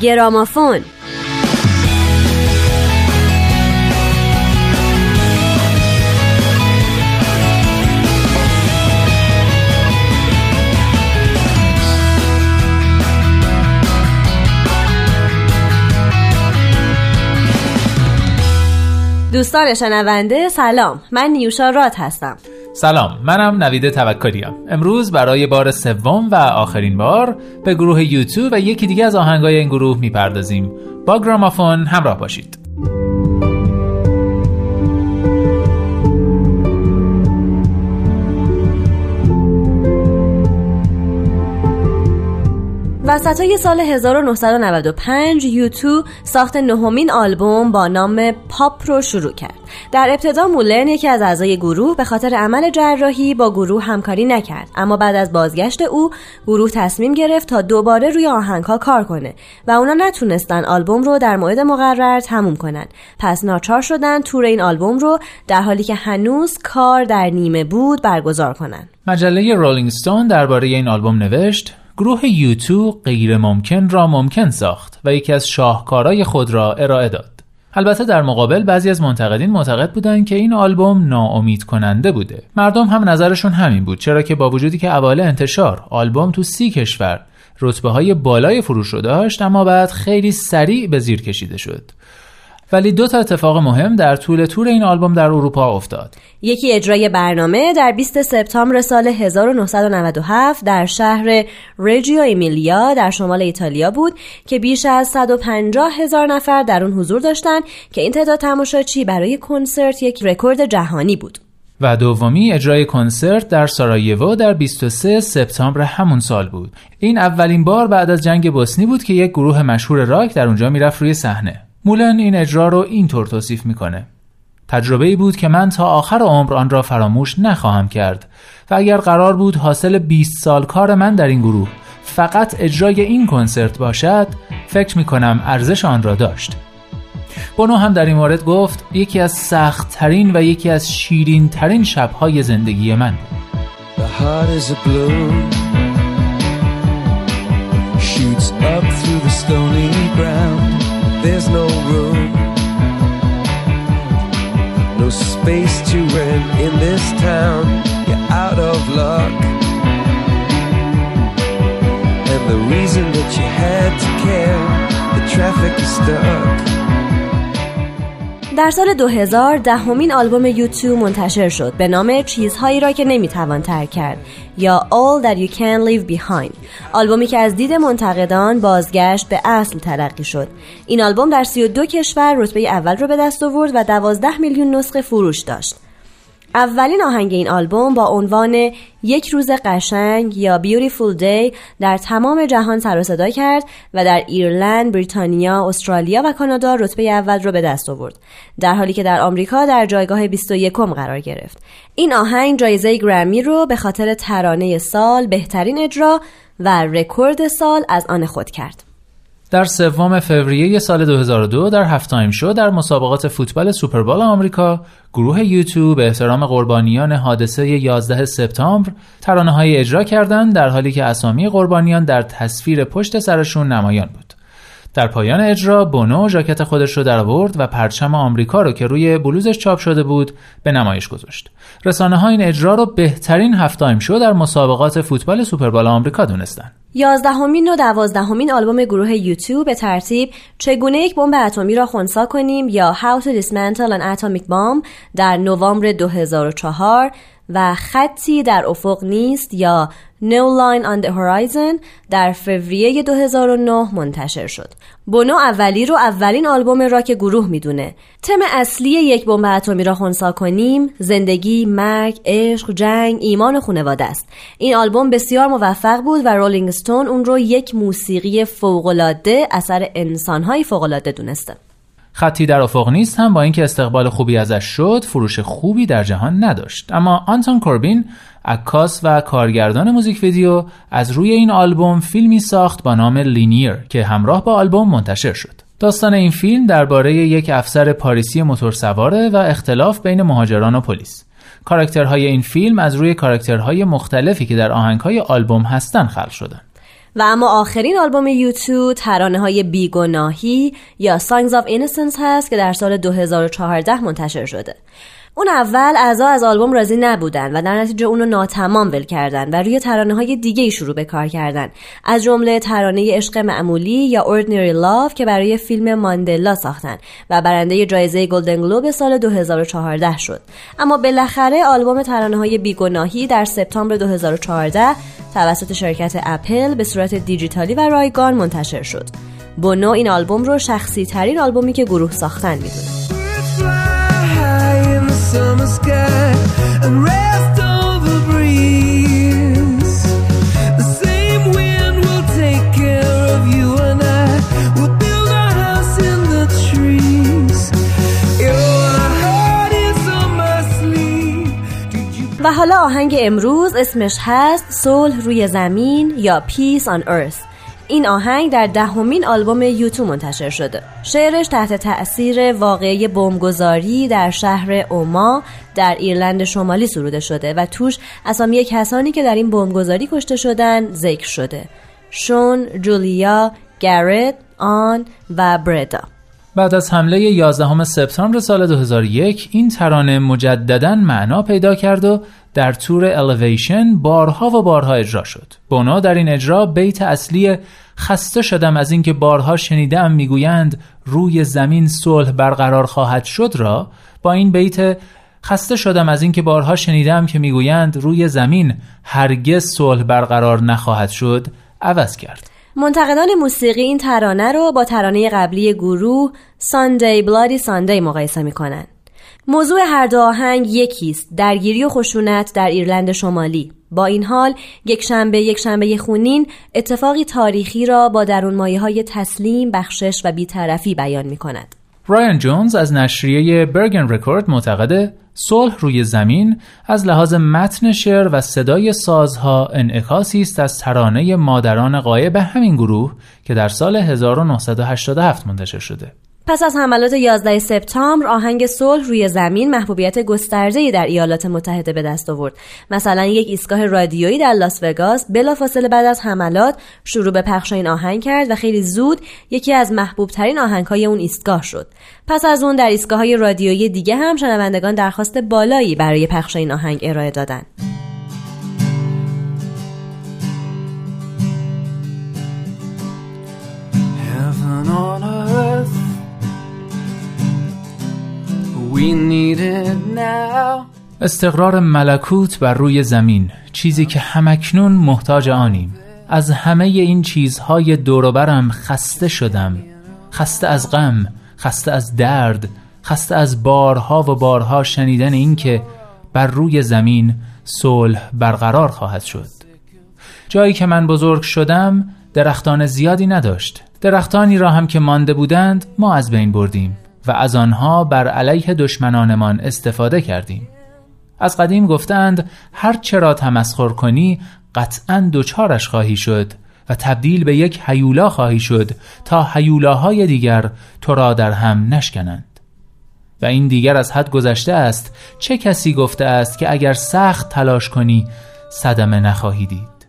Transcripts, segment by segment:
گرامافون. دوستان شنونده سلام. من نیوشا رات هستم. سلام منم نوید توکلیم امروز برای بار سوم و آخرین بار به گروه یوتیوب و یکی دیگه از آهنگای این گروه می‌پردازیم. با گرامافون همراه باشید. وسط سال 1995 یوتو ساخت نهمین آلبوم با نام پاپ رو شروع کرد. در ابتدا مولرن یکی از اعضای گروه به خاطر عمل جراحی با گروه همکاری نکرد. اما بعد از بازگشت او گروه تصمیم گرفت تا دوباره روی آهنگها کار کنه و اونا نتونستن آلبوم رو در موعد مقرر تموم کنن. پس ناچار شدن تور این آلبوم رو در حالی که هنوز کار در نیمه بود برگزار کنن. مجله رولینگ ستون درباره این آلبوم نوشت گروه یوتو غیر ممکن را ممکن ساخت و یکی از شاهکارهای خود را ارائه داد. البته در مقابل بعضی از منتقدین معتقد بودند که این آلبوم ناامید کننده بوده. مردم هم نظرشون همین بود چرا که با وجودی که اوایل انتشار آلبوم تو سی کشور رتبه های بالای فروش رو داشت اما بعد خیلی سریع به زیر کشیده شد. ولی دو تا اتفاق مهم در طول تور این آلبوم در اروپا افتاد. یکی اجرای برنامه در 20 سپتامبر سال 1997 در شهر رجیو ایمیلیا در شمال ایتالیا بود که بیش از 150 هزار نفر در اون حضور داشتند که این تعداد تماشاچی برای کنسرت یک رکورد جهانی بود. و دومی اجرای کنسرت در سارایوو در 23 سپتامبر همون سال بود. این اولین بار بعد از جنگ بوسنی بود که یک گروه مشهور راک در اونجا می‌رفت روی صحنه. مولن این اجرا رو اینطور توصیف می‌کنه. تجربه ای بود که من تا آخر عمر آن را فراموش نخواهم کرد و اگر قرار بود حاصل 20 سال کار من در این گروه فقط اجرای این کنسرت باشد فکر می کنم ارزش آن را داشت. بونو هم در این مورد گفت یکی از سخت ترین و یکی از شیرین ترین شبهای زندگی من. This town. You're out of luck. And the reason that you had to care, the traffic is stuck. در سال 2000 دهمین آلبوم یوتیوب منتشر شد به نام چیزهایی را که نمی‌توان ترک کرد یا All That You Can Leave Behind آلبومی که از دید منتقدان بازگشت به اصل تلقی شد این آلبوم در 32 کشور رتبه اول را به دست آورد و 12 میلیون نسخه فروش داشت اولین آهنگ این آلبوم با عنوان یک روز قشنگ یا Beautiful Day در تمام جهان سر و صدا کرد و در ایرلند، بریتانیا، استرالیا و کانادا رتبه اول را به دست آورد در حالی که در آمریکا در جایگاه 21 قرار گرفت. این آهنگ جایزه گرمی رو به خاطر ترانه سال، بهترین اجرا و رکورد سال از آن خود کرد. در سوم فوریه سال 2002 در half time show در مسابقات فوتبال سوپربال آمریکا گروه U2 به احترام قربانیان حادثه 11 سپتامبر ترانه های اجرا کردند در حالی که اسامی قربانیان در تصویر پشت سرشون نمایان بود. در پایان اجرا بونو ژاکت خودش رو در آورد و پرچم آمریکا رو که روی بلوزش چاپ شده بود به نمایش گذاشت. رسانه ها این اجرا رو بهترین half time show در مسابقات فوتبال سوپربال آمریکا دونستند. یازدهمین و دوازدهمین آلبوم گروه U2 به ترتیب چگونه یک بمب اتمی را خونسا کنیم یا How to Dismantle an Atomic Bomb در نوامبر 2004 و خطی در افق نیست یا No Line on the Horizon در فوریه 2009 منتشر شد. بونو اولی رو اولین آلبوم راک گروه می‌دونه. تم اصلی یک بمب اتمی را خونسا کنیم زندگی، مرگ، عشق، جنگ، ایمان و خانواده است. این آلبوم بسیار موفق بود و رولینگ ستون اون رو یک موسیقی فوق‌العاده اثر انسان‌های فوق‌العاده دونسته. خطی در افق نیست هم با اینکه استقبال خوبی ازش شد فروش خوبی در جهان نداشت اما آنتون کوربین عکاس و کارگردان موزیک ویدیو از روی این آلبوم فیلمی ساخت با نام لینیر که همراه با آلبوم منتشر شد. داستان این فیلم درباره یک افسر پاریسی موتورسواره و اختلاف بین مهاجران و پلیس. کاراکترهای این فیلم از روی کاراکترهای مختلفی که در آهنگهای آلبوم هستن خلق شدن. و اما آخرین آلبوم یوتیوب ترانه های بیگناهی یا Songs of Innocence هست که در سال 2014 منتشر شده. اون اول اعضا از آلبوم راضی نبودن و در نتیجه اونو ناتمام ول کردن و روی ترانه های دیگه شروع به کار کردن. از جمله ترانه عشق معمولی یا Ordinary Love که برای فیلم ماندلا ساختن و برنده جایزه گلدن گلوب سال 2014 شد. اما بالاخره آلبوم ترانه های بیگناهی در سپتامبر 2014 توسط شرکت اپل به صورت دیجیتالی و رایگان منتشر شد. بونو این آلبوم رو شخصی ترین آلبومی که گروه ساختن می‌دونه. summer sky and rest on the breeze. The same wind will take care of you and I. We'll build our house in the trees. Your heart is on my sleeve. و حالا آهنگ امروز اسمش هست صلح روی زمین یا Peace on Earth این آهنگ در دهمین آلبوم یوتو منتشر شده. شعرش تحت تأثیر واقعی بمبگذاری در شهر اوما در ایرلند شمالی سروده شده و توش اسامی کسانی که در این بمبگذاری کشته شدن ذکر شده. شون، جولیا، گرت، آن و بردا. بعد از حمله 11 سپتامبر سال 2001 این ترانه مجددا معنا پیدا کرد و در تور الیویشن بارها و بارها اجرا شد. بونا در این اجرا بیت اصلی خسته شدم از اینکه بارها شنیدم می‌گویند روی زمین صلح برقرار خواهد شد را با این بیت خسته شدم از اینکه بارها شنیدم که می‌گویند روی زمین هرگز صلح برقرار نخواهد شد عوض کرد. منتقدان موسیقی این ترانه رو با ترانه قبلی گروه ساندی بلادی ساندی مقایسه می‌کنن. موضوع هر دو آهنگ یکیست درگیری و خشونت در ایرلند شمالی با این حال یک شنبه یک شنبه خونین اتفاقی تاریخی را با درون مایه های تسلیم بخشش و بیطرفی بیان می کند رایان جونز از نشریه برگن رکورد معتقده صلح روی زمین از لحاظ متن شعر و صدای سازها انعکاسی است از ترانه مادران غایب همین گروه که در سال 1987 منتشر شده. پس از حملات 11 سپتامبر آهنگ صلح روی زمین محبوبیت گسترده‌ای در ایالات متحده به دست آورد. مثلا یک ایستگاه رادیویی در لاس وگاس بلافاصله بعد از حملات شروع به پخش این آهنگ کرد و خیلی زود یکی از محبوب ترین آهنگ های اون ایستگاه شد. پس از اون در ایستگاه های رادیویی دیگه هم شنوندگان درخواست بالایی برای پخش این آهنگ ارائه دادند استقرار ملکوت بر روی زمین چیزی که همکنون محتاج آنیم. از همه این چیزهای دوروبرم خسته شدم. خسته از غم خسته از درد خسته از بارها و بارها شنیدن اینکه بر روی زمین صلح برقرار خواهد شد. جایی که من بزرگ شدم درختان زیادی نداشت. درختانی را هم که مانده بودند ما از بین بردیم. و از آنها بر علیه دشمنانمان استفاده کردیم. از قدیم گفتند هر چرا تمسخر کنی قطعا دچارش خواهی شد و تبدیل به یک حیولا خواهی شد تا حیولاهای دیگر تو را در هم نشکنند. و این دیگر از حد گذشته است چه کسی گفته است که اگر سخت تلاش کنی صدمه نخواهی دید؟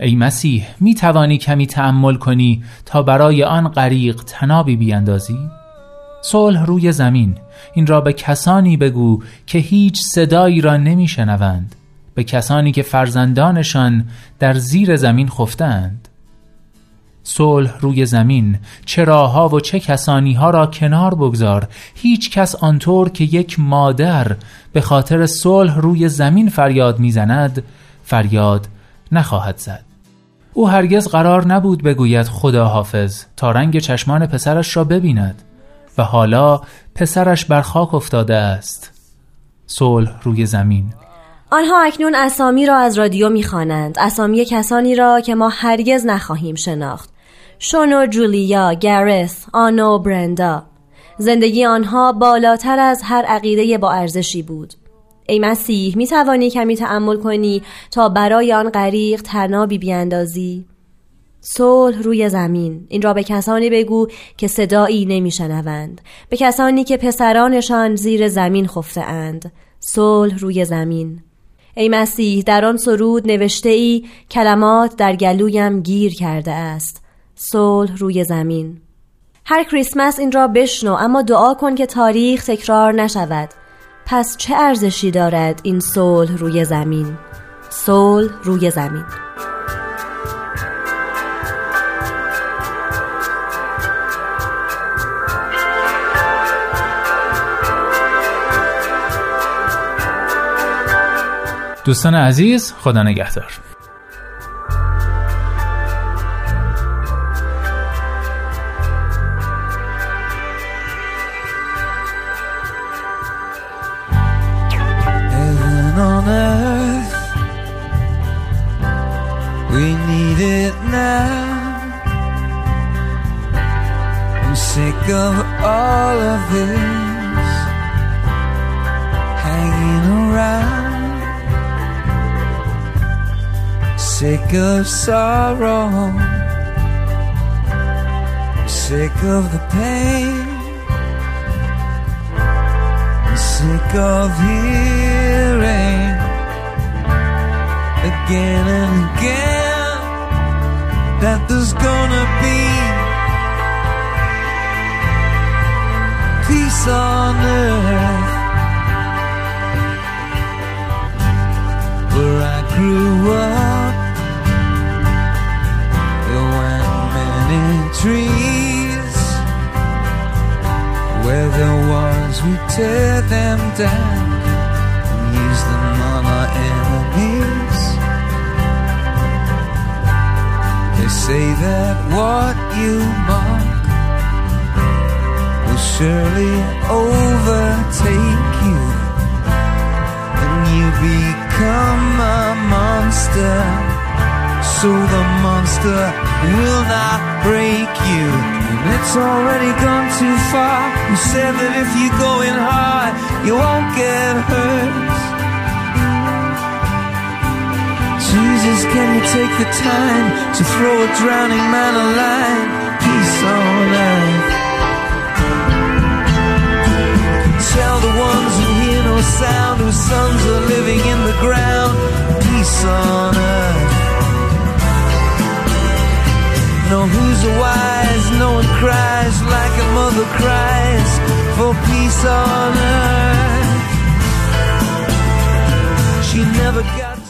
ای مسیح می توانی کمی تأمل کنی تا برای آن غریق تنابی بیاندازی؟ صلح روی زمین. این را به کسانی بگو که هیچ صدایی را نمیشنوند. به کسانی که فرزندانشان در زیر زمین خفتند. صلح روی زمین چه راهها و چه کسانی ها را کنار بگذار. هیچ کس آنطور که یک مادر به خاطر صلح روی زمین فریاد می‌زند فریاد نخواهد زد. او هرگز قرار نبود بگوید خدا حافظ تا رنگ چشمان پسرش را ببیند. و حالا پسرش بر خاک افتاده است. صلح روی زمین. آنها اکنون اسامی را از رادیو می‌خوانند. اسامی کسانی را که ما هرگز نخواهیم شناخت. شونو جولیا گرس آنو برندا. زندگی آنها بالاتر از هر عقیده با ارزشی بود. ای مسیح می توانی کمی تعمل کنی تا برای آن غریق تنابی بیاندازی؟ صلح روی زمین. این را به کسانی بگو که صدایی نمیشنوند. به کسانی که پسرانشان زیر زمین خفته اند صلح روی زمین. ای مسیح در آن سرود نوشته ای کلمات در گلویم گیر کرده است. صلح روی زمین. هر کریسمس این را بشنو اما دعا کن که تاریخ تکرار نشود. پس چه ارزشی دارد این صلح روی زمین؟ صلح روی زمین. دوستان عزیز خدا نگهدار We need it now. I'm of all of this Sick of sorrow. Sick of the pain. Sick of hearing again and again that there's gonna be peace on earth where I grew up. Tear them down and use them on our enemies. They say that what you mark will surely overtake you, and you become a monster. So the monster will not break you, and it's already gone too far. You said that if you go in hard, you won't get hurt. Jesus, can you take the time to throw a drowning man a line? Peace on cries like a mother cries for peace on earth. She never got.